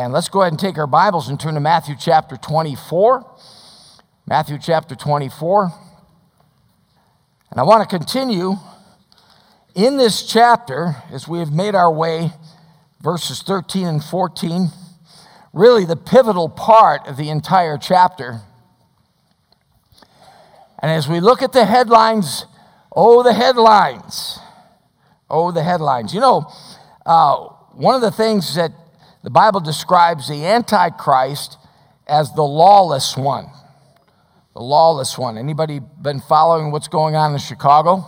And let's go ahead and take our Bibles and turn to Matthew chapter 24. Matthew chapter 24. And I want to continue in this chapter as we have made our way, verses 13 and 14, really the pivotal part of the entire chapter. And as we look at the headlines, oh, the headlines. Oh, the headlines. You know, uh, one of the things that the Bible describes the Antichrist as the lawless one. The lawless one. Anybody been following what's going on in Chicago?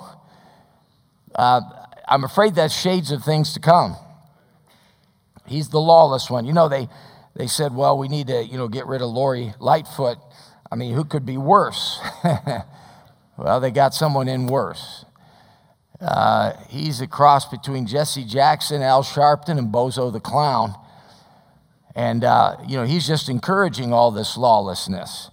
Uh, I'm afraid that's shades of things to come. He's the lawless one. You know, they, they said, well, we need to, you know, get rid of Lori Lightfoot. I mean, who could be worse? well, they got someone in worse. Uh, he's a cross between Jesse Jackson, Al Sharpton, and Bozo the Clown. And, uh, you know, he's just encouraging all this lawlessness.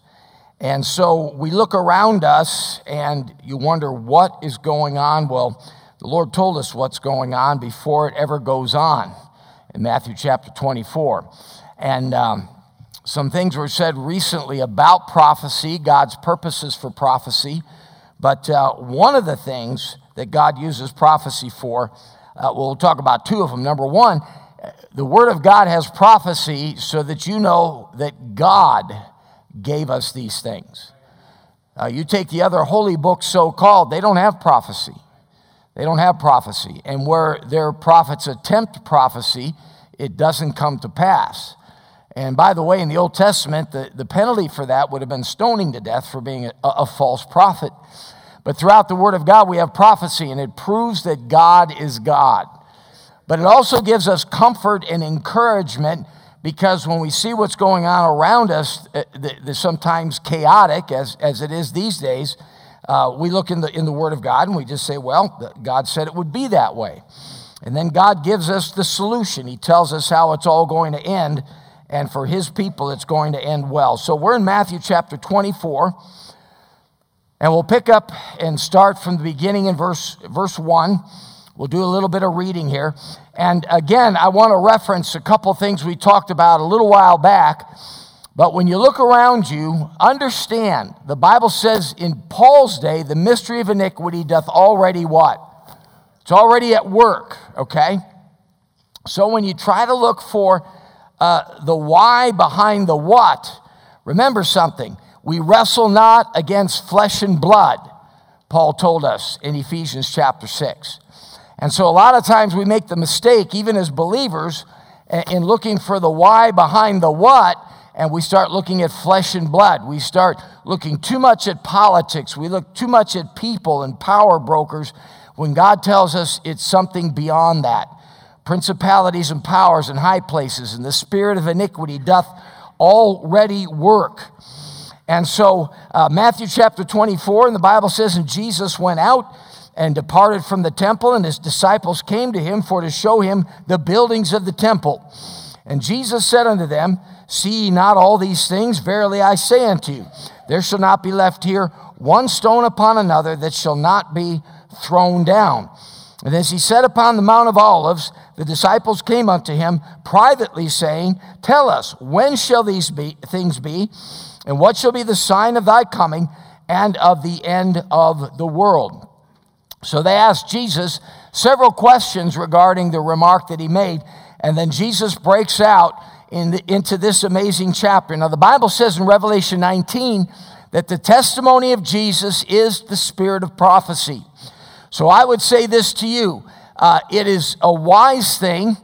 And so we look around us and you wonder what is going on. Well, the Lord told us what's going on before it ever goes on in Matthew chapter 24. And um, some things were said recently about prophecy, God's purposes for prophecy. But uh, one of the things that God uses prophecy for. Uh, we'll talk about two of them. Number one, the Word of God has prophecy so that you know that God gave us these things. Uh, you take the other holy books, so called, they don't have prophecy. They don't have prophecy. And where their prophets attempt prophecy, it doesn't come to pass. And by the way, in the Old Testament, the, the penalty for that would have been stoning to death for being a, a false prophet. But throughout the Word of God, we have prophecy, and it proves that God is God. But it also gives us comfort and encouragement because when we see what's going on around us, uh, the sometimes chaotic as, as it is these days, uh, we look in the, in the Word of God and we just say, well, God said it would be that way. And then God gives us the solution. He tells us how it's all going to end, and for His people, it's going to end well. So we're in Matthew chapter 24. And we'll pick up and start from the beginning in verse, verse 1. We'll do a little bit of reading here. And again, I want to reference a couple things we talked about a little while back. But when you look around you, understand the Bible says in Paul's day, the mystery of iniquity doth already what? It's already at work, okay? So when you try to look for uh, the why behind the what, remember something we wrestle not against flesh and blood, Paul told us in Ephesians chapter 6. And so a lot of times we make the mistake, even as believers, in looking for the why behind the what, and we start looking at flesh and blood. We start looking too much at politics. We look too much at people and power brokers when God tells us it's something beyond that. Principalities and powers and high places, and the spirit of iniquity doth already work. And so, uh, Matthew chapter 24, and the Bible says, And Jesus went out and departed from the temple, and his disciples came to him for to show him the buildings of the temple. And Jesus said unto them, See ye not all these things? Verily I say unto you, there shall not be left here one stone upon another that shall not be thrown down. And as he sat upon the Mount of Olives, the disciples came unto him privately, saying, Tell us, when shall these be, things be? And what shall be the sign of thy coming and of the end of the world? So they asked Jesus several questions regarding the remark that he made. And then Jesus breaks out in the, into this amazing chapter. Now, the Bible says in Revelation 19 that the testimony of Jesus is the spirit of prophecy. So I would say this to you uh, it is a wise thing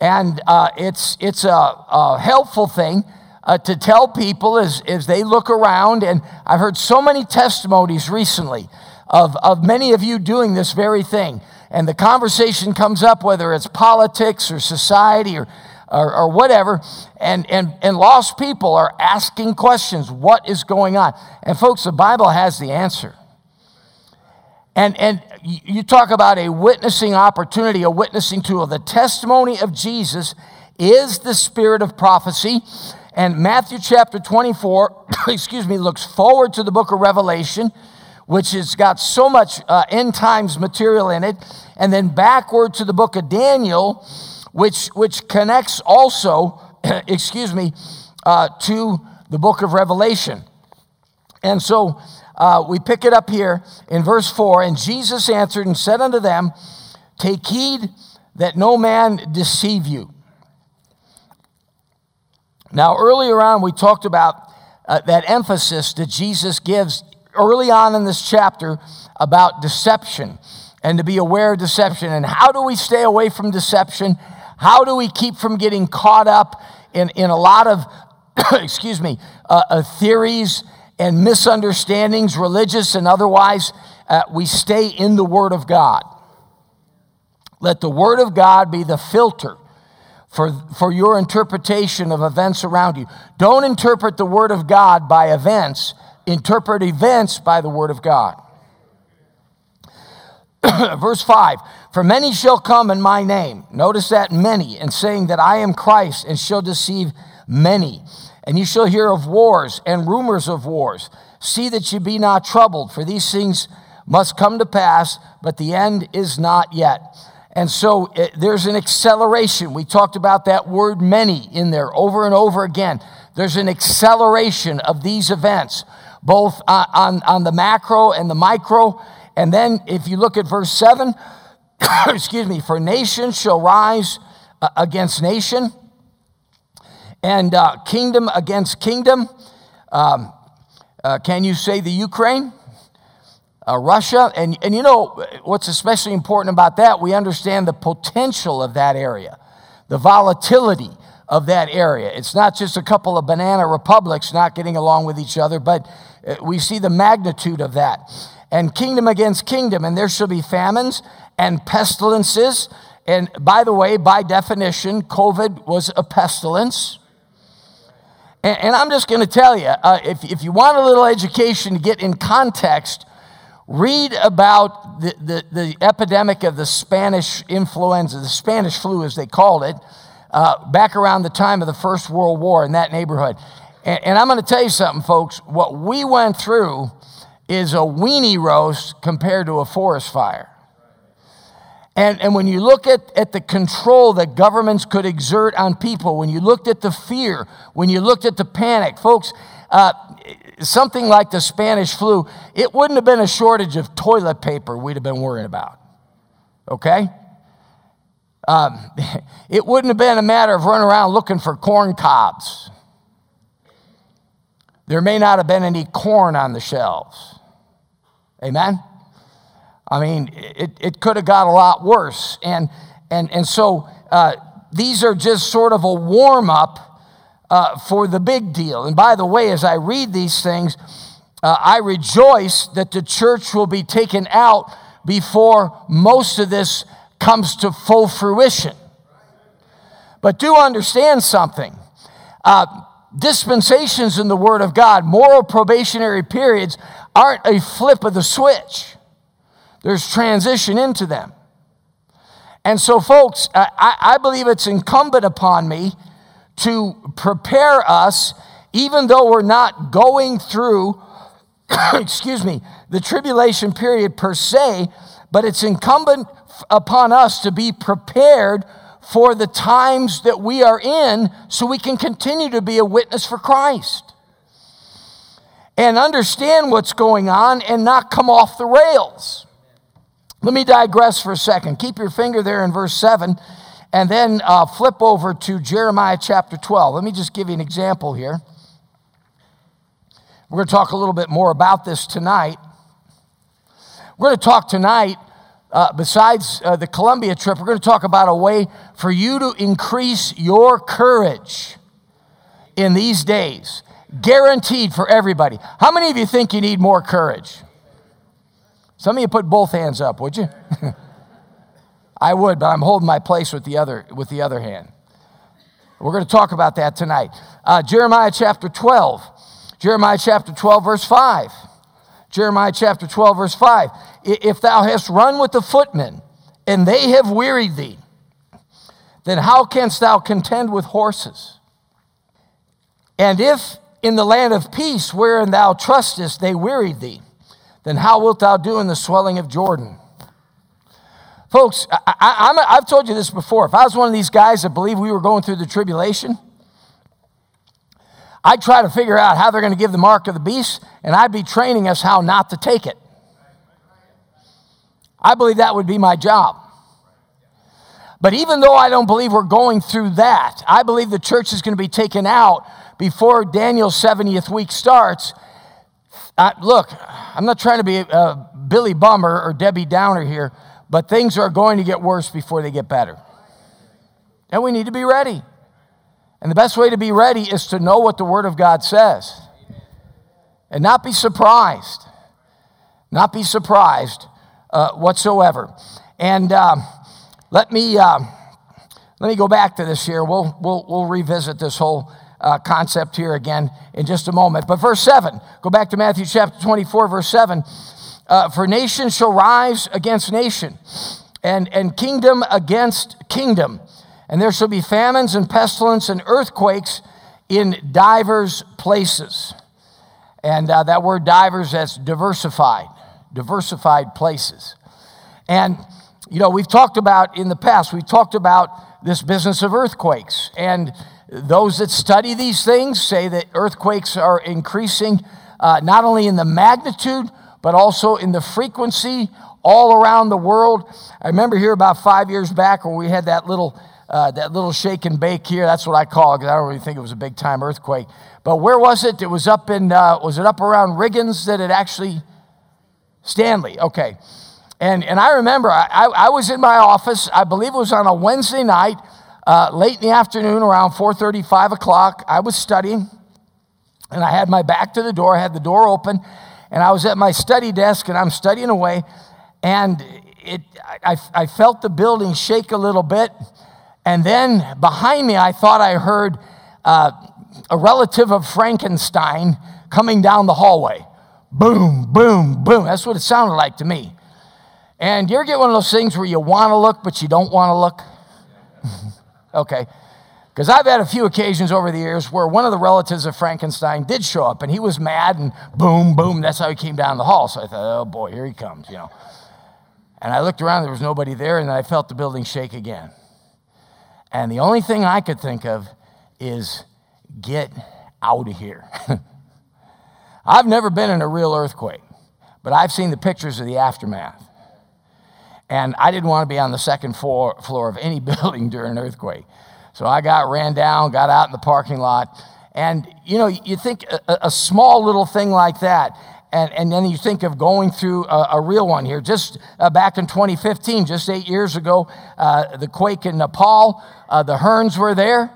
and uh, it's, it's a, a helpful thing uh, to tell people as, as they look around. And I've heard so many testimonies recently of, of many of you doing this very thing. And the conversation comes up, whether it's politics or society or, or, or whatever, and, and, and lost people are asking questions what is going on? And folks, the Bible has the answer. And, and you talk about a witnessing opportunity, a witnessing tool. The testimony of Jesus is the spirit of prophecy. And Matthew chapter 24, excuse me, looks forward to the book of Revelation, which has got so much uh, end times material in it, and then backward to the book of Daniel, which, which connects also excuse me, uh, to the book of Revelation. And so uh, we pick it up here in verse 4 And Jesus answered and said unto them, Take heed that no man deceive you. Now, earlier on, we talked about uh, that emphasis that Jesus gives early on in this chapter about deception and to be aware of deception. And how do we stay away from deception? How do we keep from getting caught up in, in a lot of, excuse me, uh, uh, theories and misunderstandings, religious and otherwise? Uh, we stay in the Word of God. Let the Word of God be the filter for, for your interpretation of events around you. Don't interpret the Word of God by events, interpret events by the Word of God. Verse 5 For many shall come in my name. Notice that many, and saying that I am Christ, and shall deceive many. And you shall hear of wars and rumors of wars. See that you be not troubled, for these things must come to pass, but the end is not yet. And so it, eh, there's an acceleration. We talked about that word many in there over and over again. There's an acceleration of these events, both on, on, the macro and the micro. And then if you look at verse 7, excuse me, for nation shall rise uh, against nation, and uh, kingdom against kingdom. Um, uh, can you say the Ukraine? Uh, Russia. And, and you know what's especially important about that? We understand the potential of that area, the volatility of that area. It's not just a couple of banana republics not getting along with each other, but we see the magnitude of that and kingdom against kingdom, and there shall be famines and pestilences. And by the way, by definition, COVID was a pestilence. And, and I'm just going to tell you uh, if, if you want a little education to get in context, read about the, the, the, epidemic of the Spanish influenza, the Spanish flu, as they called it, uh, back around the time of the First World War in that neighborhood. And, and I'm going to tell you something, folks. What we went through is a weenie roast compared to a forest fire. And, and when you look at, at the control that governments could exert on people, when you looked at the fear, when you looked at the panic, folks, uh, something like the Spanish flu, it wouldn't have been a shortage of toilet paper we'd have been worrying about. Okay? Um, it wouldn't have been a matter of running around looking for corn cobs. There may not have been any corn on the shelves. Amen? I mean, it, it could have got a lot worse. And, and, and so uh, these are just sort of a warm up uh, for the big deal. And by the way, as I read these things, uh, I rejoice that the church will be taken out before most of this comes to full fruition. But do understand something. Uh, dispensations in the Word of God, moral probationary periods, aren't a flip of the switch. There's transition into them. And so, folks, I, I believe it's incumbent upon me to prepare us, even though we're not going through, excuse me, the tribulation period per se, but it's incumbent upon us to be prepared for the times that we are in so we can continue to be a witness for Christ and understand what's going on and not come off the rails. Let me digress for a second. Keep your finger there in verse 7 and then uh, flip over to Jeremiah chapter 12. Let me just give you an example here. We're going to talk a little bit more about this tonight. We're going to talk tonight, uh, besides uh, the Colombia trip, we're going to talk about a way for you to increase your courage in these days. Guaranteed for everybody. How many of you think you need more courage? Some of you put both hands up, would you? I would, but I'm holding my place with the other, with the other hand. We're going to talk about that tonight. Uh, Jeremiah chapter 12. Jeremiah chapter 12, verse 5. Jeremiah chapter 12, verse 5. If thou hast run with the footmen, and they have wearied thee, then how canst thou contend with horses? And if in the land of peace wherein thou trustest, they wearied thee. Then how wilt thou do in the swelling of Jordan? Folks, I, have told you this before. If I was one of these guys that believed we were going through the tribulation, I'd try to figure out how they're going to give the mark of the beast, and I'd be training us how not to take it. I believe that would be my job. But even though I don't believe we're going through that, I believe the church is going to be taken out before Daniel's 70th week starts. Uh, look, I'm not trying to be a Billy Bummer or Debbie Downer here, but things are going to get worse before they get better. And we need to be ready. And the best way to be ready is to know what the Word of God says and not be surprised. Not be surprised uh, whatsoever. And um, let me uh, let me go back to this here. We'll we'll we'll revisit this whole uh, concept here again in just a moment. But verse seven, go back to Matthew chapter twenty-four, verse seven. Uh, For nation shall rise against nation, and and kingdom against kingdom, and there shall be famines and pestilence and earthquakes in divers places. And uh, that word divers, that's diversified diversified places. And, you know, we've talked about in the past, we've talked about this business of earthquakes. And those that study these things say that earthquakes are increasing uh, not only in the magnitude, but also in the frequency all around the world. I remember here about five years back when we had that little. Uh, that little shake and bake here, that's what I call it because I don't really think it was a big time earthquake. But where was it? It was up in, uh, was it up around Riggins that it actually Stanley, okay. And, and I remember I, I was in my office, I believe it was on a Wednesday night, uh, late in the afternoon, around 4.30, 5 o'clock. I was studying, and I had my back to the door, I had the door open, and I was at my study desk, and I'm studying away, and it, I, I felt the building shake a little bit, and then behind me, I thought I heard uh, a relative of Frankenstein coming down the hallway boom, boom, boom. That's what it sounded like to me. And you ever get one of those things where you want to look, but you don't want to look? okay. Because I've had a few occasions over the years where one of the relatives of Frankenstein did show up and he was mad and boom, boom. That's how he came down the hall. So I thought, oh boy, here he comes, you know. And I looked around, there was nobody there, and then I felt the building shake again. And the only thing I could think of is get out of here. I've never been in a real earthquake, but I've seen the pictures of the aftermath. And I didn't want to be on the second floor, floor of any building during an earthquake. So I got ran down, got out in the parking lot. And, you know, you think a, a small little thing like that, and, and then you think of going through a, a real one here. Just uh, back in 2015, just eight years ago, uh, the quake in Nepal, uh, the Hearns were there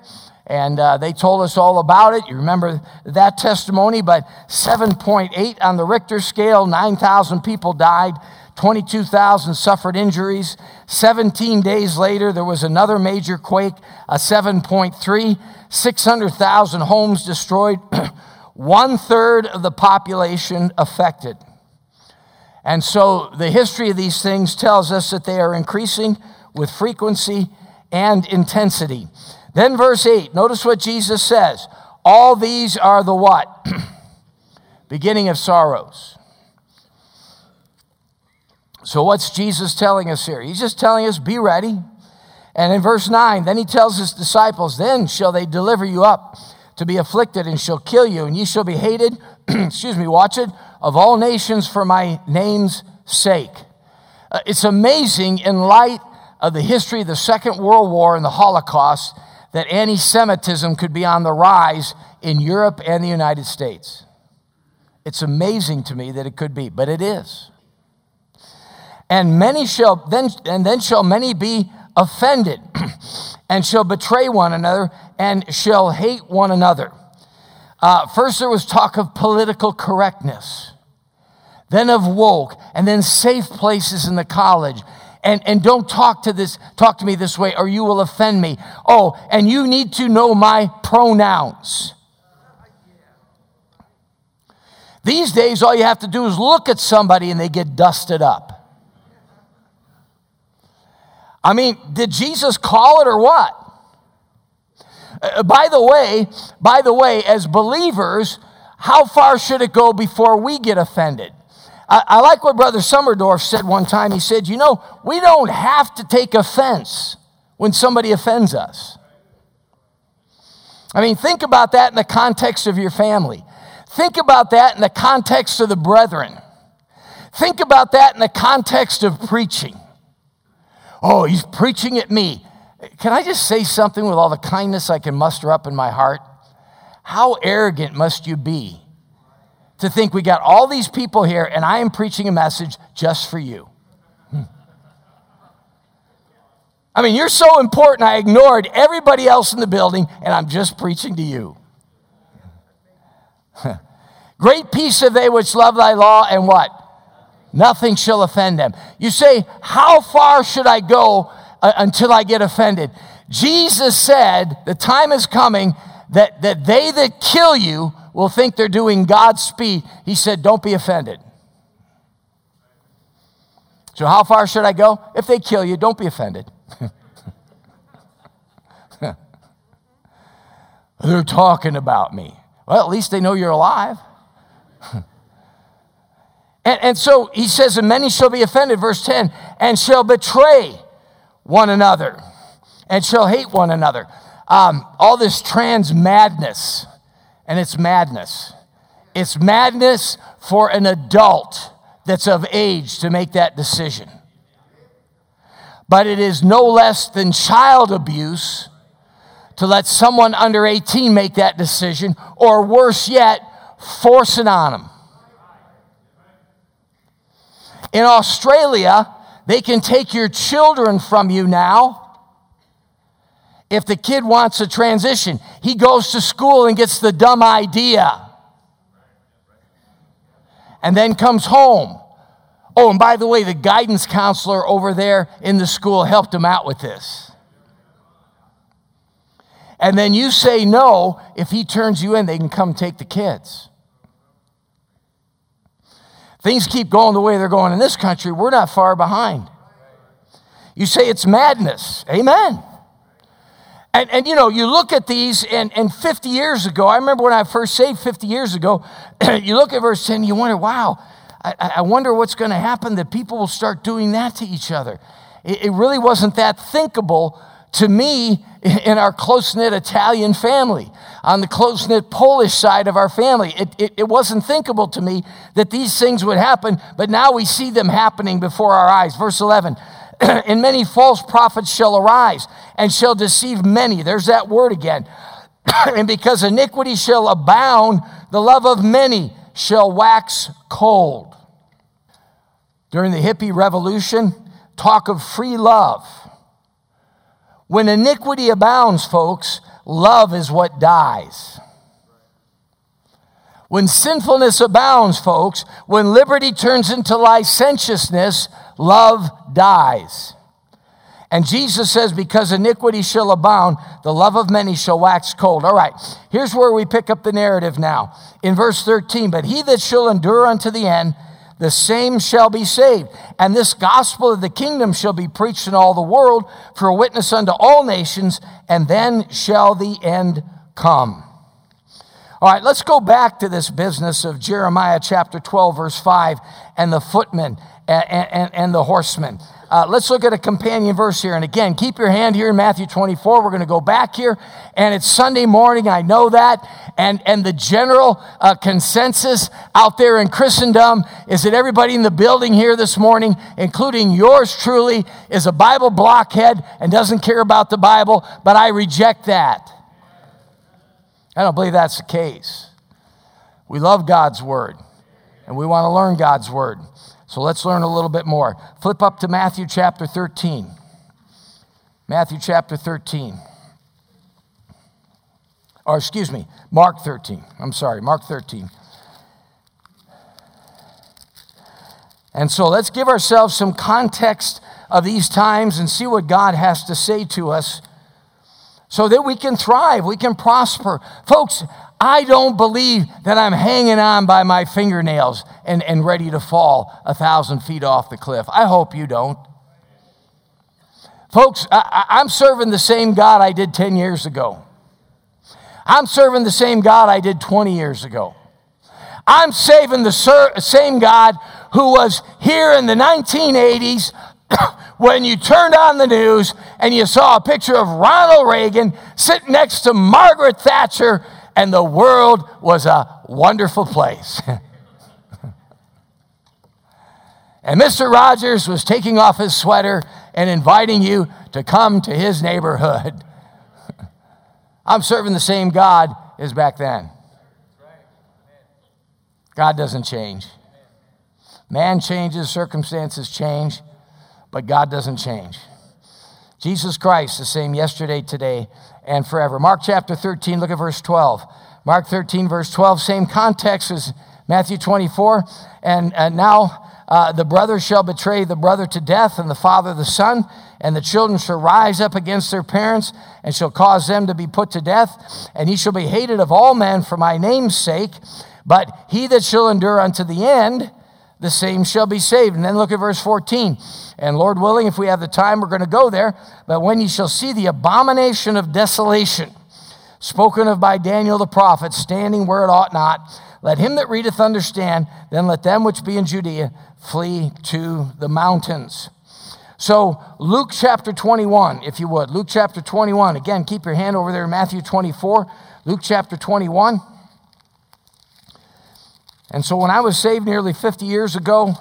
and uh, they told us all about it. You remember that testimony, but 7.8 on the Richter scale, 9,000 people died, 22,000 suffered injuries. 17 days later, there was another major quake, a 7.3, 600,000 homes destroyed, one third of the population affected. And so the history of these things tells us that they are increasing with frequency and intensity. Then, verse 8, notice what Jesus says. All these are the what? Beginning of sorrows. So, what's Jesus telling us here? He's just telling us, be ready. And in verse 9, then he tells his disciples, Then shall they deliver you up to be afflicted, and shall kill you, and ye shall be hated, excuse me, watch it, of all nations for my name's sake. Uh, it's amazing in light of the history of the Second World War and the Holocaust that anti Semitism could be on the rise in Europe and the United States. It's amazing to me that it could be, but it is. And many shall then and then shall many be offended and shall betray one another and shall hate one another. Uh, first, there was talk of political correctness, then of woke, and then safe places in the college, and, and don't talk to this talk to me this way or you will offend me. Oh and you need to know my pronouns. These days all you have to do is look at somebody and they get dusted up. I mean did jesus call it or what? Uh, by the way by the way as believers how far should it go before we get offended I, I like what Brother Summerdorf said one time. He said, You know, we don't have to take offense when somebody offends us. I mean, think about that in the context of your family. Think about that in the context of the brethren. Think about that in the context of preaching. Oh, he's preaching at me. Can I just say something with all the kindness I can muster up in my heart? How arrogant must you be to think we got all these people here and I am preaching a message just for you? Hmm. I mean, you're so important, I ignored everybody else in the building and I'm just preaching to you. Great peace have they which love thy law, and what? Nothing shall offend them. You say, How far should I go uh, until I get offended? Jesus said, The time is coming that, that they that kill you will think they're doing God's speed. He said, Don't be offended. So, how far should I go? If they kill you, don't be offended. They're talking about me. Well, at least they know you're alive. and, and so he says, And many shall be offended, verse 10, and shall betray one another, and shall hate one another. Um, all this trans madness, and it's madness. It's madness for an adult that's of age to make that decision. But it is no less than child abuse to let someone under 18 make that decision, or worse yet, force it on them. In Australia, they can take your children from you now. If the kid wants a transition, he goes to school and gets the dumb idea. And then comes home. Oh, and by the way, the guidance counselor over there in the school helped him out with this. And then you say no, if he turns you in, they can come take the kids things keep going the way they're going in this country, we're not far behind. You say it's madness. Amen. And, and you know, you look at these, and, and 50 years ago, I remember when I first saved 50 years ago, you look at verse 10, you wonder, wow, I, I wonder what's going to happen that people will start doing that to each other. It, it really wasn't that thinkable to me in our close knit Italian family, on the close knit Polish side of our family. It, it, it, wasn't thinkable to me that these things would happen, but now we see them happening before our eyes. Verse 11 And many false prophets shall arise and shall deceive many. There's that word again. and because iniquity shall abound, the love of many shall wax cold. During the hippie revolution, talk of free love when iniquity abounds, folks, love is what dies. When sinfulness abounds, folks, when liberty turns into licentiousness, love dies. And Jesus says, Because iniquity shall abound, the love of many shall wax cold. All right, here's where we pick up the narrative now. In verse 13, but he that shall endure unto the end, the same shall be saved. And this gospel of the kingdom shall be preached in all the world for a witness unto all nations, and then shall the end come. All right, let's go back to this business of Jeremiah chapter 12, verse 5, and the footmen and, and, the horsemen. Uh, let's look at a companion verse here. And again, keep your hand here in Matthew 24. We're going to go back here. And it's Sunday morning. I know that. And, and the general uh, consensus out there in Christendom is that everybody in the building here this morning, including yours truly, is a Bible blockhead and doesn't care about the Bible. But I reject that. I don't believe that's the case. We love God's Word and we want to learn God's Word. So let's learn a little bit more. Flip up to Matthew chapter 13. Matthew chapter 13. Or excuse me, Mark 13. I'm sorry, Mark 13. And so let's give ourselves some context of these times and see what God has to say to us so that we can thrive, we can prosper. Folks, I don't believe that I'm hanging on by my fingernails and, and ready to fall a thousand feet off the cliff. I hope you don't. Folks, I, I'm serving the same God I did 10 years ago. I'm serving the same God I did 20 years ago. I'm saving the ser- same God who was here in the 1980s when you turned on the news and you saw a picture of Ronald Reagan sitting next to Margaret Thatcher, and the world was a wonderful place. and Mr. Rogers was taking off his sweater and inviting you to come to his neighborhood. I'm serving the same God as back then. God doesn't change. Man changes, circumstances change, but God doesn't change. Jesus Christ, the same yesterday, today, and forever. Mark chapter 13, look at verse 12. Mark 13, verse 12, same context as Matthew 24. And, and now uh, the brother shall betray the brother to death, and the father the son, and the children shall rise up against their parents, and shall cause them to be put to death. And he shall be hated of all men for my name's sake. But he that shall endure unto the end, the same shall be saved. And then look at verse 14. And Lord willing, if we have the time, we're going to go there. But when ye shall see the abomination of desolation, spoken of by Daniel the prophet, standing where it ought not, let him that readeth understand, then let them which be in Judea flee to the mountains. So, Luke chapter 21, if you would. Luke chapter 21. Again, keep your hand over there in Matthew 24. Luke chapter 21. And so when I was saved nearly 50 years ago,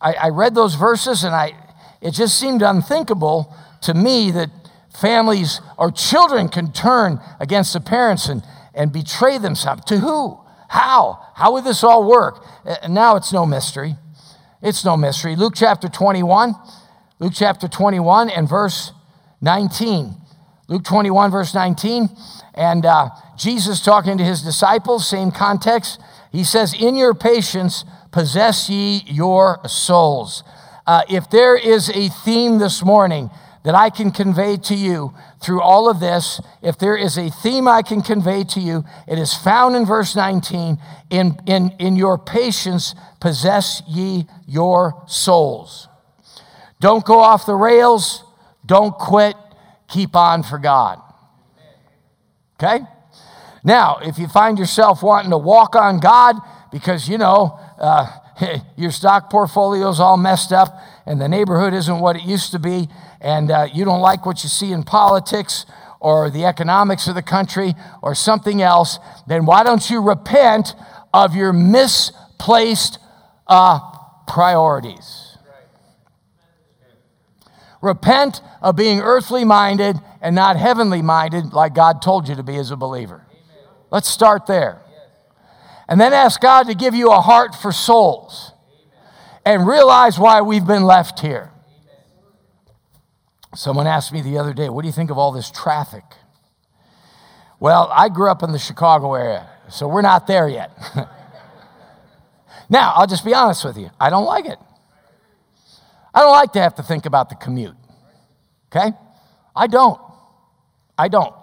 I, I read those verses and I, it just seemed unthinkable to me that families or children can turn against the parents and, and betray themselves. To who? How? How would this all work? And now it's no mystery. It's no mystery. Luke chapter 21, Luke chapter 21 and verse 19. Luke 21, verse 19. And uh, Jesus talking to his disciples, same context. He says, In your patience, possess ye your souls. Uh, if there is a theme this morning that I can convey to you through all of this, if there is a theme I can convey to you, it is found in verse 19 in, in, in your patience, possess ye your souls. Don't go off the rails, don't quit, keep on for God. Okay? Now, if you find yourself wanting to walk on God because, you know, uh, your stock portfolio is all messed up and the neighborhood isn't what it used to be, and uh, you don't like what you see in politics or the economics of the country or something else, then why don't you repent of your misplaced uh, priorities? Repent of being earthly minded and not heavenly minded like God told you to be as a believer. Let's start there. And then ask God to give you a heart for souls and realize why we've been left here. Someone asked me the other day, What do you think of all this traffic? Well, I grew up in the Chicago area, so we're not there yet. now, I'll just be honest with you I don't like it. I don't like to have to think about the commute. Okay? I don't. I don't.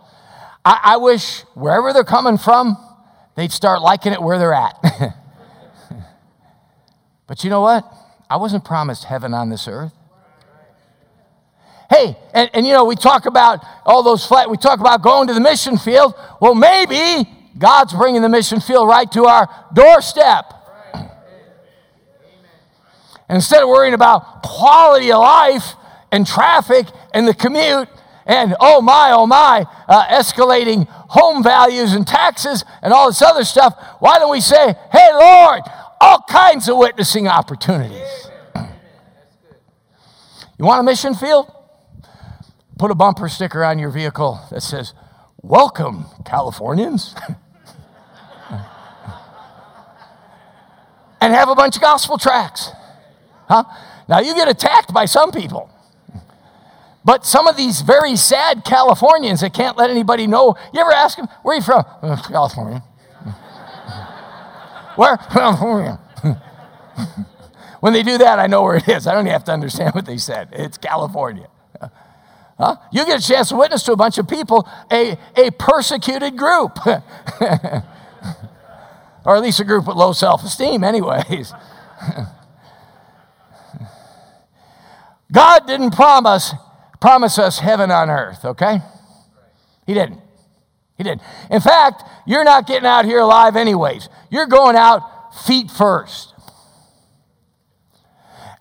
I, I wish wherever they're coming from, they'd start liking it where they're at. but you know what? I wasn't promised heaven on this earth. Hey, and, and you know, we talk about all those flat, we talk about going to the mission field. Well, maybe God's bringing the mission field right to our doorstep. Instead of worrying about quality of life and traffic and the commute, and oh my, oh my, uh, escalating home values and taxes and all this other stuff, why don't we say, hey, Lord, all kinds of witnessing opportunities? you want a mission field? Put a bumper sticker on your vehicle that says, Welcome, Californians. and have a bunch of gospel tracts. Huh? Now, you get attacked by some people. But some of these very sad Californians that can't let anybody know, you ever ask them, where are you from? Uh, California. where? California. when they do that, I know where it is. I don't even have to understand what they said. It's California. Huh? You get a chance to witness to a bunch of people, a, a persecuted group. or at least a group with low self esteem, anyways. God didn't promise promise us heaven on earth, okay? He didn't. He didn't. In fact, you're not getting out here alive, anyways. You're going out feet first.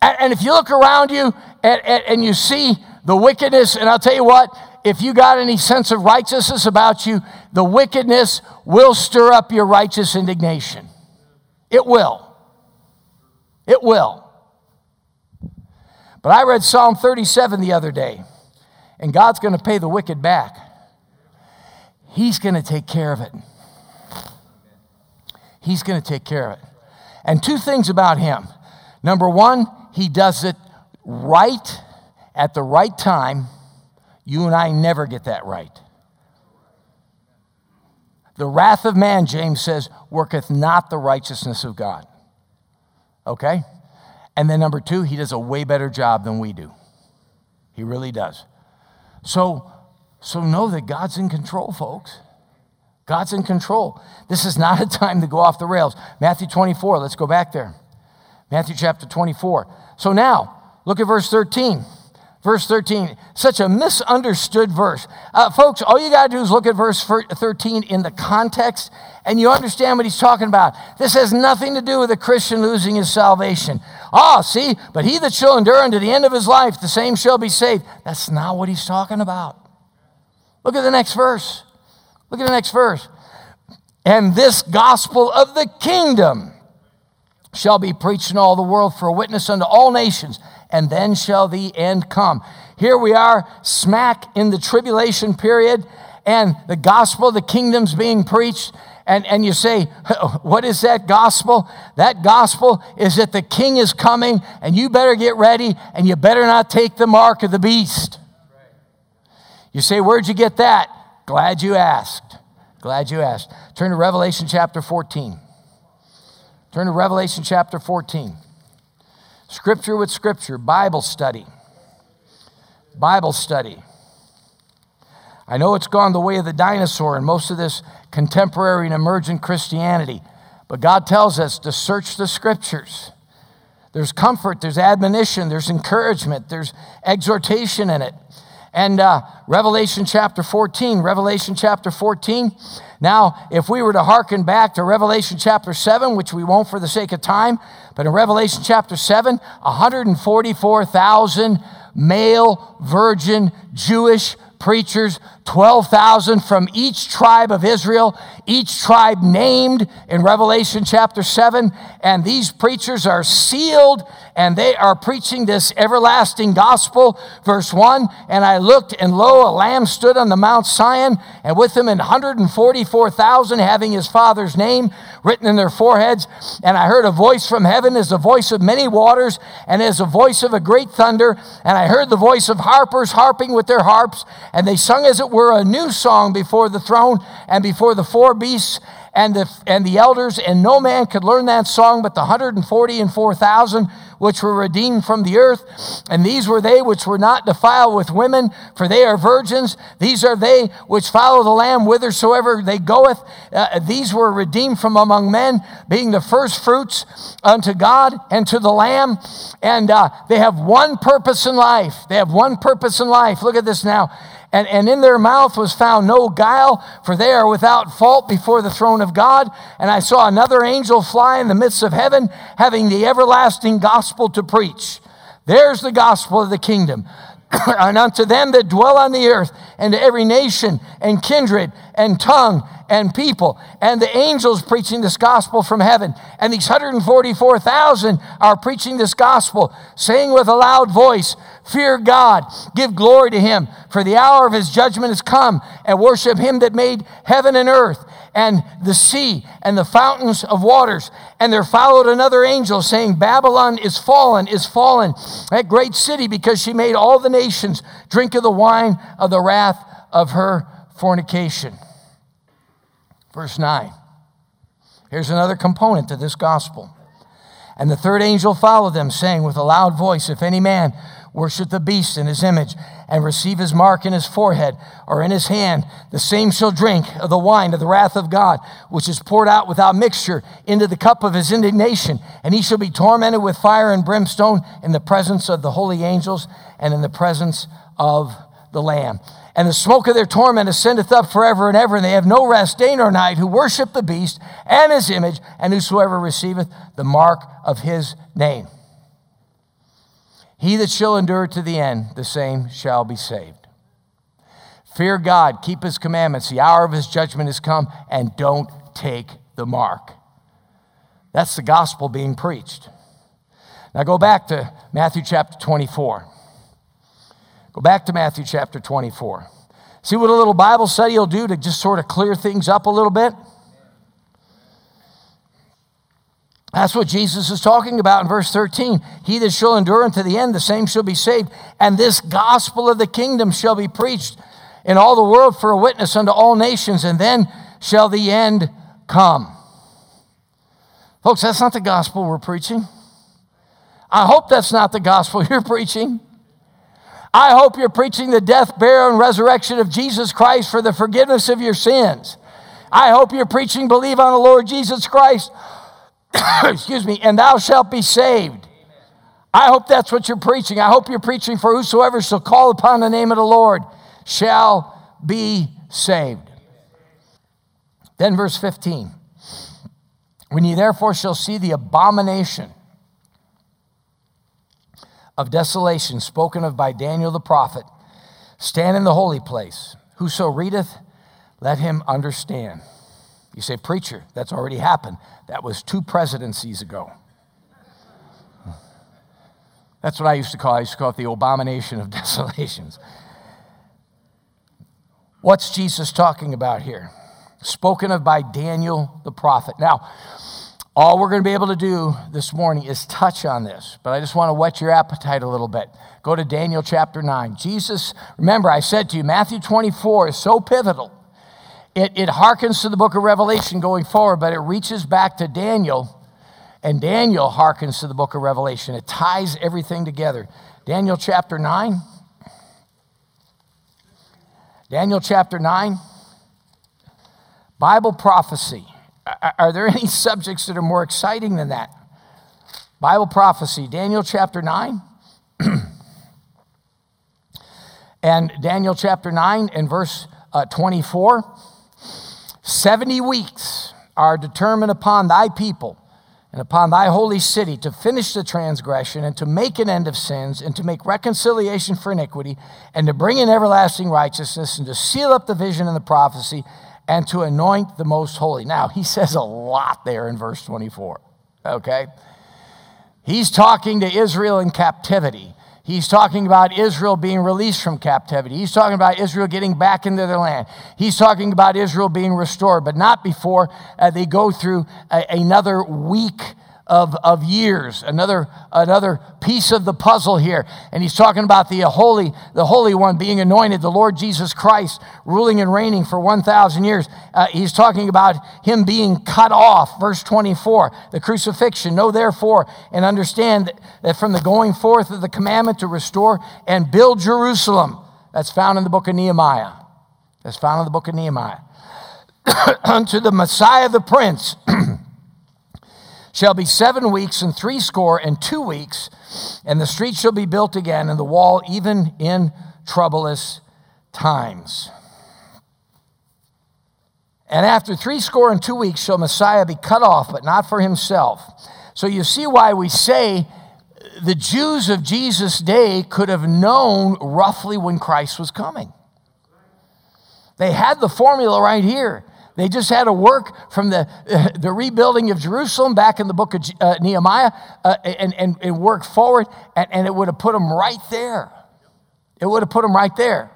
And, and if you look around you and, and, and you see the wickedness, and I'll tell you what, if you got any sense of righteousness about you, the wickedness will stir up your righteous indignation. It will. It will. But I read Psalm 37 the other day, and God's going to pay the wicked back. He's going to take care of it. He's going to take care of it. And two things about him. Number one, he does it right at the right time. You and I never get that right. The wrath of man, James says, worketh not the righteousness of God. Okay? And then number two, he does a way better job than we do. He really does. So, so know that God's in control, folks. God's in control. This is not a time to go off the rails. Matthew 24, let's go back there. Matthew chapter 24. So now, look at verse 13. Verse 13, such a misunderstood verse. Uh, folks, all you got to do is look at verse 13 in the context and you understand what he's talking about. This has nothing to do with a Christian losing his salvation. Ah, see, but he that shall endure unto the end of his life, the same shall be saved. That's not what he's talking about. Look at the next verse. Look at the next verse. And this gospel of the kingdom shall be preached in all the world for a witness unto all nations and then shall the end come. Here we are, smack in the tribulation period, and the gospel of the kingdom's being preached. And, and you say, What is that gospel? That gospel is that the king is coming, and you better get ready, and you better not take the mark of the beast. You say, Where'd you get that? Glad you asked. Glad you asked. Turn to Revelation chapter 14. Turn to Revelation chapter 14. Scripture with Scripture, Bible study. Bible study. I know it's gone the way of the dinosaur in most of this contemporary and emergent Christianity, but God tells us to search the Scriptures. There's comfort, there's admonition, there's encouragement, there's exhortation in it. And uh, Revelation chapter 14, Revelation chapter 14. Now, if we were to hearken back to Revelation chapter 7, which we won't for the sake of time, but in Revelation chapter 7, 144,000 male virgin Jewish preachers, 12,000 from each tribe of Israel, each tribe named in Revelation chapter 7. And these preachers are sealed and they are preaching this everlasting gospel. Verse 1 And I looked, and lo, a lamb stood on the Mount Sion, and with him 144,000 having his father's name written in their foreheads. And I heard a voice from heaven as the voice of many waters, and as the voice of a great thunder. And I heard the voice of harpers harping with their harps, and they sung as it were a new song before the throne and before the four beasts and the, and the elders, and no man could learn that song but the 140 and 4,000 which were redeemed from the earth. And these were they which were not defiled with women, for they are virgins. These are they which follow the Lamb whithersoever they goeth. Uh, these were redeemed from among men, being the first fruits unto God and to the Lamb. And uh, they have one purpose in life. They have one purpose in life. Look at this now and, and in their mouth was found no guile, for they are without fault before the throne of God. And I saw another angel fly in the midst of heaven, having the everlasting gospel to preach. There's the gospel of the kingdom. and unto them that dwell on the earth, and to every nation, and kindred, and tongue, and people, and the angels preaching this gospel from heaven. And these 144,000 are preaching this gospel, saying with a loud voice, Fear God, give glory to him, for the hour of his judgment is come, and worship him that made heaven and earth and the sea and the fountains of waters. And there followed another angel saying, Babylon is fallen, is fallen, that great city, because she made all the nations drink of the wine of the wrath of her fornication. Verse 9. Here's another component to this gospel. And the third angel followed them, saying with a loud voice, If any man worship the beast in his image, and receive his mark in his forehead or in his hand, the same shall drink of the wine of the wrath of God, which is poured out without mixture into the cup of his indignation. And he shall be tormented with fire and brimstone in the presence of the holy angels and in the presence of the Lamb. And the smoke of their torment ascendeth up forever and ever, and they have no rest day nor night, who worship the beast and his image, and whosoever receiveth the mark of his name. He that shall endure to the end, the same shall be saved. Fear God, keep his commandments. The hour of his judgment is come, and don't take the mark. That's the gospel being preached. Now go back to Matthew chapter 24. Go back to Matthew chapter 24. See what a little Bible study will do to just sort of clear things up a little bit? That's what Jesus is talking about in verse 13. He that shall endure unto the end, the same shall be saved. And this gospel of the kingdom shall be preached in all the world for a witness unto all nations, and then shall the end come. Folks, that's not the gospel we're preaching. I hope that's not the gospel you're preaching. I hope you're preaching the death, burial, and resurrection of Jesus Christ for the forgiveness of your sins. I hope you're preaching, believe on the Lord Jesus Christ excuse me, and thou shalt be saved. I hope that's what you're preaching. I hope you're preaching for whosoever shall call upon the name of the Lord shall be saved. Then, verse 15 When ye therefore shall see the abomination of desolation spoken of by Daniel the prophet, stand in the holy place. Whoso readeth, let him understand. You say, Preacher, that's already happened. That was two presidencies ago. That's what I used to call. it. I used to call it the abomination of desolations. What's Jesus talking about here? Spoken of by Daniel the prophet. Now, all we're going to be able to do this morning is touch on this, but I just want to whet your appetite a little bit. Go to Daniel chapter 9. Jesus, remember, I said to you, Matthew 24 is so pivotal it, it harkens to the book of Revelation going forward, but it reaches back to Daniel, and Daniel harkens to the book of Revelation. It ties everything together. Daniel chapter 9. Daniel chapter 9. Bible prophecy. Are there any subjects that are more exciting than that? Bible prophecy, Daniel chapter 9. and Daniel chapter 9 and verse uh, 24. 70 weeks are determined upon thy people and upon thy holy city to finish the transgression and to make an end of sins and to make reconciliation for iniquity and to bring in everlasting righteousness and to seal up the vision and the prophecy and to anoint the most holy. Now, he says a lot there in verse 24, okay? He's talking to Israel in captivity. He's talking about Israel being released from captivity. He's talking about Israel getting back into their land. He's talking about Israel being restored, but not before uh, they go through a, another week of, of years, another, another piece of the puzzle here. And he's talking about the Holy, the Holy One being anointed, the Lord Jesus Christ ruling and reigning for 1,000 years. Uh, he's talking about him being cut off, verse 24, the crucifixion. Know therefore and understand that, that from the going forth of the commandment to restore and build Jerusalem, that's found in the book of Nehemiah. That's found in the book of Nehemiah. Unto the Messiah the Prince. Shall be seven weeks and threescore and two weeks, and the street shall be built again, and the wall even in troublous times. And after threescore and two weeks shall Messiah be cut off, but not for himself. So you see why we say the Jews of Jesus' day could have known roughly when Christ was coming. They had the formula right here. They just had to work from the, uh, the rebuilding of Jerusalem back in the book of uh, Nehemiah uh, and, and, and work forward, and, and it would have put them right there. It would have put them right there.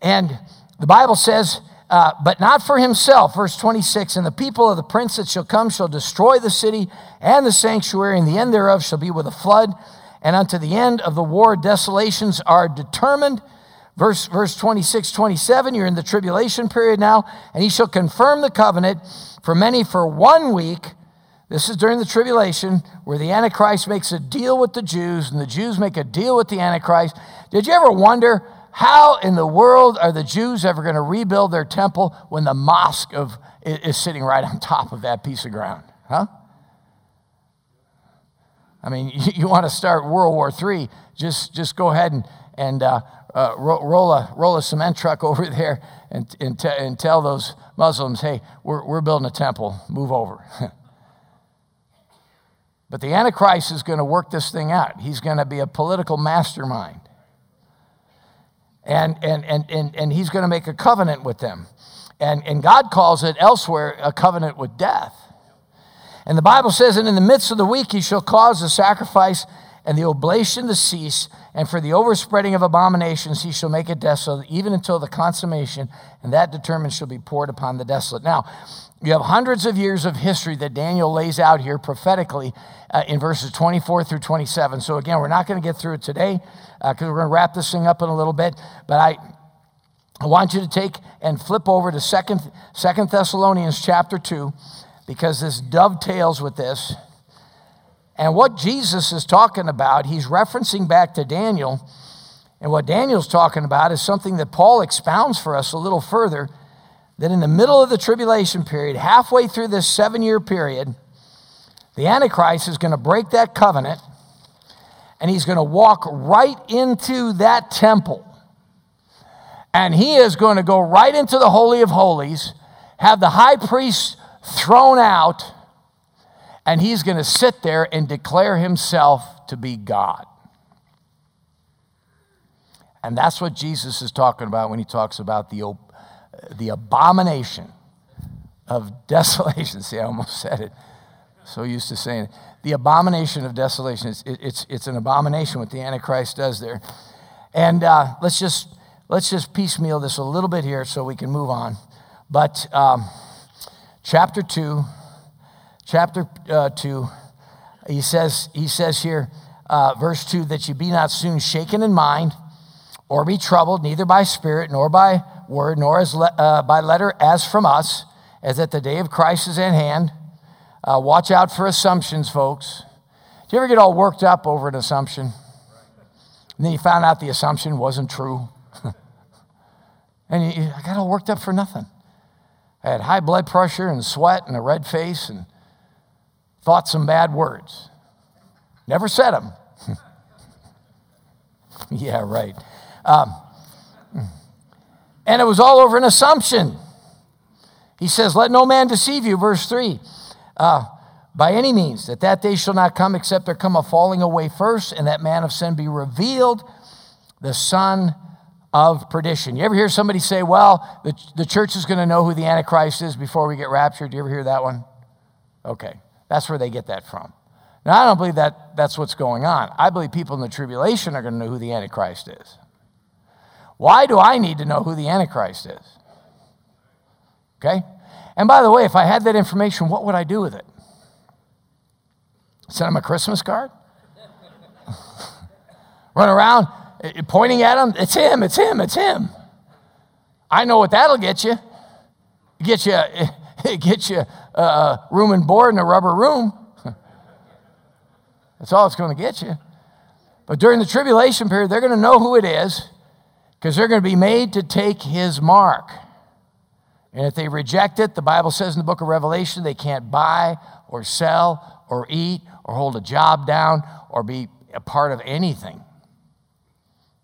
And the Bible says, uh, but not for himself, verse 26, and the people of the prince that shall come shall destroy the city and the sanctuary, and the end thereof shall be with a flood, and unto the end of the war desolations are determined Verse, verse 26, 27, you're in the tribulation period now, and he shall confirm the covenant for many for one week. This is during the tribulation where the Antichrist makes a deal with the Jews and the Jews make a deal with the Antichrist. Did you ever wonder how in the world are the Jews ever going to rebuild their temple when the mosque of, is sitting right on top of that piece of ground? Huh? I mean, you, want to start World War III, just, just go ahead and, and uh, uh, roll, a, roll a cement truck over there and, and, t- and tell those Muslims, hey, we're, we're building a temple, move over. But the Antichrist is going to work this thing out. He's going to be a political mastermind. And, and, and, and, and he's going to make a covenant with them. And, and God calls it elsewhere a covenant with death. And the Bible says, And in the midst of the week he shall cause the sacrifice and the oblation to cease, and for the overspreading of abominations he shall make it desolate, even until the consummation, and that determined shall be poured upon the desolate. Now, you have hundreds of years of history that Daniel lays out here prophetically uh, in verses 24 through 27. So, again, we're not going to get through it today because uh, we're going to wrap this thing up in a little bit. But I, I want you to take and flip over to Second, Second Thessalonians chapter 2 because this dovetails with this. And what Jesus is talking about, he's referencing back to Daniel. And what Daniel's talking about is something that Paul expounds for us a little further that in the middle of the tribulation period, halfway through this seven year period, the Antichrist is going to break that covenant and he's going to walk right into that temple. And he is going to go right into the Holy of Holies, have the high priest thrown out, and he's going to sit there and declare himself to be God. And that's what Jesus is talking about when he talks about the the abomination of desolation. See, I almost said it. So used to saying it. The abomination of desolation. It's, it's, it's an abomination what the Antichrist does there. And uh, let's just let's just piecemeal this a little bit here so we can move on. But um, chapter two, chapter uh, two, he says he says here, uh, verse two, that you be not soon shaken in mind, or be troubled, neither by spirit nor by word, nor as le- uh, by letter as from us, as that the day of Christ is at hand. Uh, watch out for assumptions, folks. Do you ever get all worked up over an assumption? And then you found out the assumption wasn't true. and you, I got all worked up for nothing. I had high blood pressure and sweat and a red face and thought some bad words. Never said them. yeah, right. Um, and it was all over an assumption. He says, Let no man deceive you, verse 3. Uh, by any means, that that day shall not come except there come a falling away first, and that man of sin be revealed, the son of perdition. You ever hear somebody say, Well, the, the church is going to know who the Antichrist is before we get raptured? Do you ever hear that one? Okay, that's where they get that from. Now, I don't believe that that's what's going on. I believe people in the tribulation are going to know who the Antichrist is. Why do I need to know who the Antichrist is? Okay? And by the way, if I had that information, what would I do with it? Send him a Christmas card? Run around eh, pointing at him? It's him, it's him, it's him. I know what that'll get you. Get you, get you a room and board in a rubber room. That's all it's going to get you. But during the tribulation period, they're going to know who it is because they're going to be made to take his mark. And if they reject it, the Bible says in the book of Revelation, they can't buy or sell or eat or hold a job down or be a part of anything.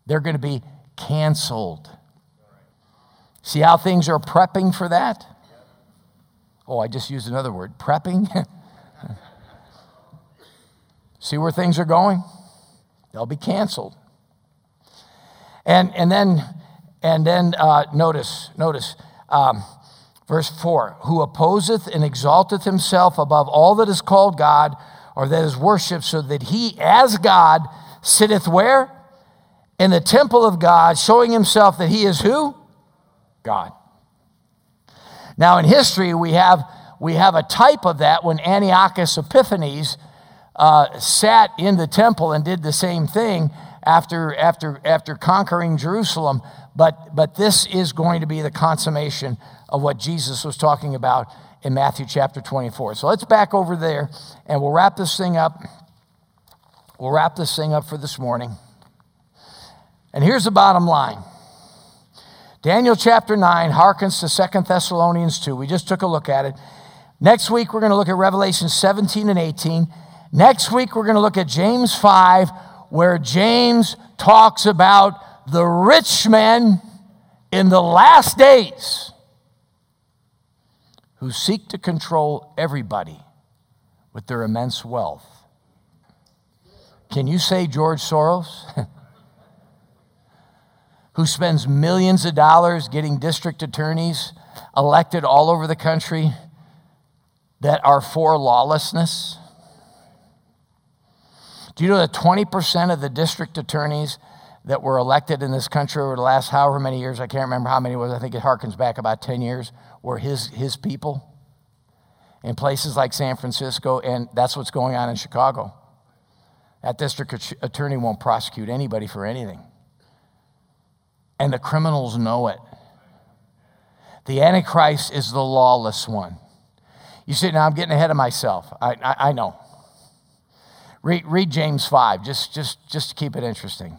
They're going to be canceled. See how things are prepping for that? Oh, I just used another word prepping. See where things are going? They'll be canceled. And, and then, and then uh, notice, notice, um, verse 4 who opposeth and exalteth himself above all that is called God or that is worshiped, so that he, as God, sitteth where? In the temple of God, showing himself that he is who? God. Now, in history, we have, we have a type of that when Antiochus Epiphanes uh, sat in the temple and did the same thing after, after, after conquering Jerusalem. But, but this is going to be the consummation of what Jesus was talking about in Matthew chapter 24. So let's back over there and we'll wrap this thing up. We'll wrap this thing up for this morning. And here's the bottom line Daniel chapter 9 harkens to Second Thessalonians 2. We just took a look at it. Next week, we're going to look at Revelation 17 and 18. Next week, we're going to look at James 5, where James talks about the rich men in the last days who seek to control everybody with their immense wealth. Can you say George Soros? Who spends millions of dollars getting district attorneys elected all over the country that are for lawlessness? Do you know that 20% of the district attorneys that were elected in this country over the last however many years, I can't remember how many it was, I think it harkens back about 10 years, were his, his people in places like San Francisco, and that's what's going on in Chicago. That district attorney won't prosecute anybody for anything. And the criminals know it. The Antichrist is the lawless one. You see, now I'm getting ahead of myself. I, I, I know. Read, read James 5, just, just, just to keep it interesting.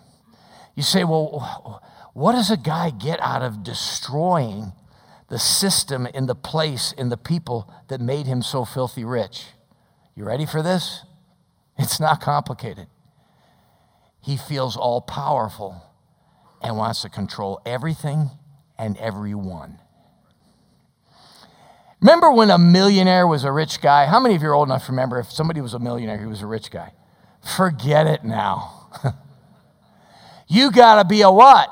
You say, well, what does a guy get out of destroying the system in the place, in the people that made him so filthy rich? You ready for this? It's not complicated. He feels all powerful and wants to control everything and everyone. Remember when a millionaire was a rich guy? How many of you are old enough to remember if somebody was a millionaire, he was a rich guy? Forget it now. you got to be a what?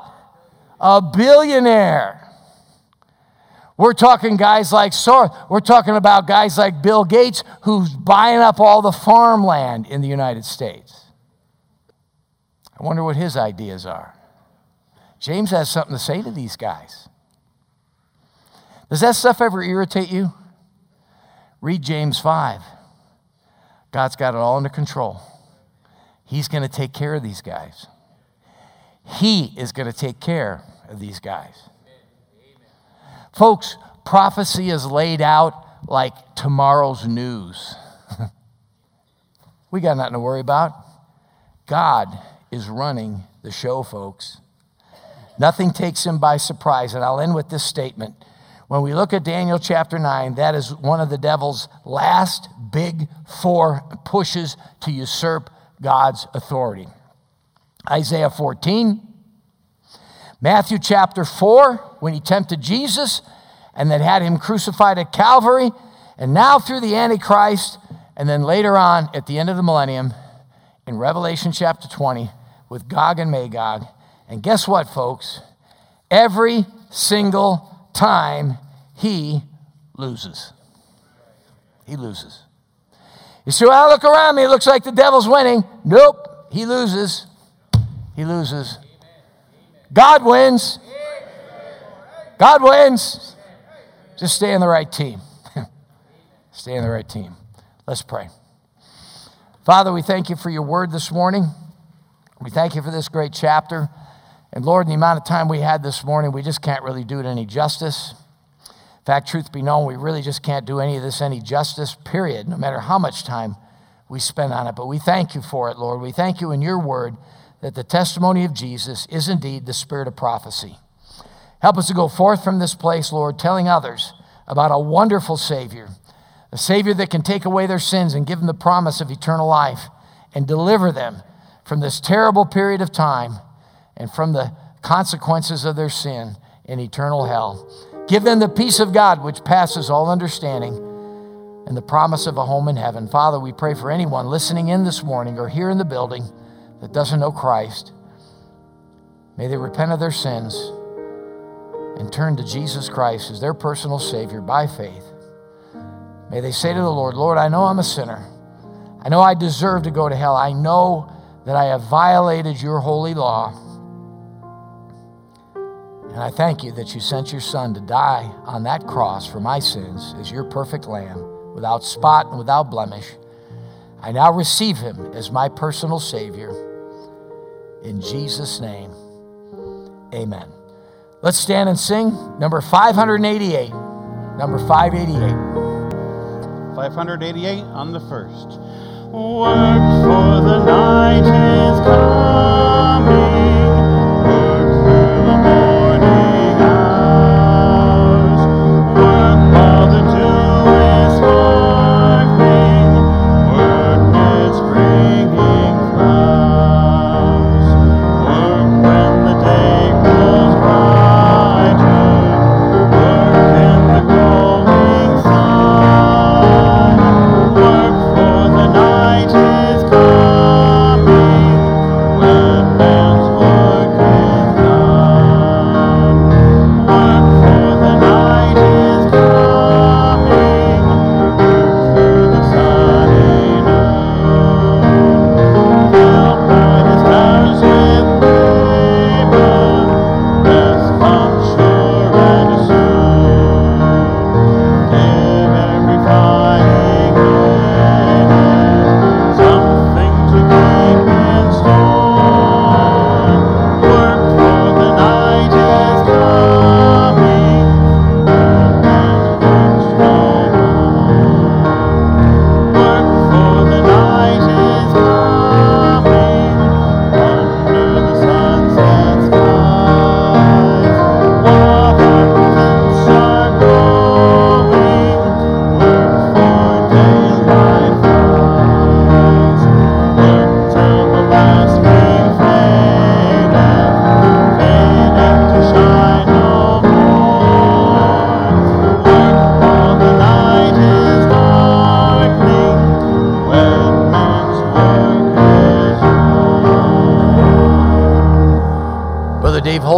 A billionaire. We're talking guys like Soros. We're talking about guys like Bill Gates who's buying up all the farmland in the United States. I wonder what his ideas are. James has something to say to these guys. Does that stuff ever irritate you? Read James 5. God's got it all under control. He's going to take care of these guys. He is going to take care of these guys. Folks, prophecy is laid out like tomorrow's news. we got nothing to worry about. God is running the show, folks. Nothing takes him by surprise. And I'll end with this statement. When we look at Daniel chapter 9, that is one of the devil's last big four pushes to usurp God's authority. Isaiah 14, Matthew chapter 4, when he tempted Jesus and then had him crucified at Calvary, and now through the Antichrist, and then later on at the end of the millennium in Revelation chapter 20 with Gog and Magog. And guess what, folks? Every single time he loses. He loses. You say, well, look around me. It looks like the devil's winning. Nope. He loses. He loses. God wins. God wins. Just stay in the right team. stay in the right team. Let's pray. Father, we thank you for your word this morning. We thank you for this great chapter. And Lord, in the amount of time we had this morning, we just can't really do it any justice. In fact, truth be known, we really just can't do any of this any justice, period, no matter how much time we spend on it. But we thank you for it, Lord. We thank you in your word that the testimony of Jesus is indeed the spirit of prophecy. Help us to go forth from this place, Lord, telling others about a wonderful Savior, a Savior that can take away their sins and give them the promise of eternal life and deliver them from this terrible period of time and from the consequences of their sin in eternal hell. Give them the peace of God which passes all understanding and the promise of a home in heaven. Father, we pray for anyone listening in this morning or here in the building that doesn't know Christ. May they repent of their sins and turn to Jesus Christ as their personal Savior by faith. May they say to the Lord, Lord, I know I'm a sinner. I know I deserve to go to hell. I know that I have violated your holy law. And I thank you that you sent your son to die on that cross for my sins as your perfect lamb, without spot and without blemish. I now receive him as my personal Savior. In Jesus' name, amen. Let's stand and sing number 588. Number 588. 588 on the first. Work for the night is coming.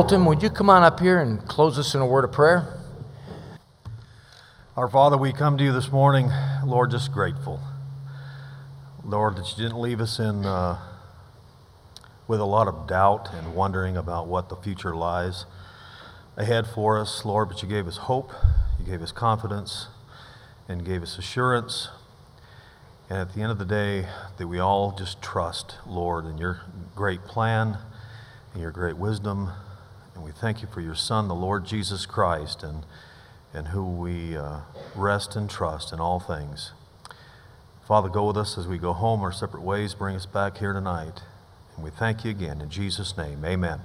Holton, would you come on up here and close us in a word of prayer? Our Father, we come to you this morning, Lord, just grateful. Lord, that you didn't leave us in uh, with a lot of doubt and wondering about what the future lies ahead for us, Lord, but you gave us hope, you gave us confidence, and gave us assurance. And at the end of the day, that we all just trust, Lord, in your great plan and your great wisdom. Thank you for your Son, the Lord Jesus Christ, and, and who we uh, rest and trust in all things. Father, go with us as we go home our separate ways. Bring us back here tonight. And we thank you again. In Jesus' name, amen.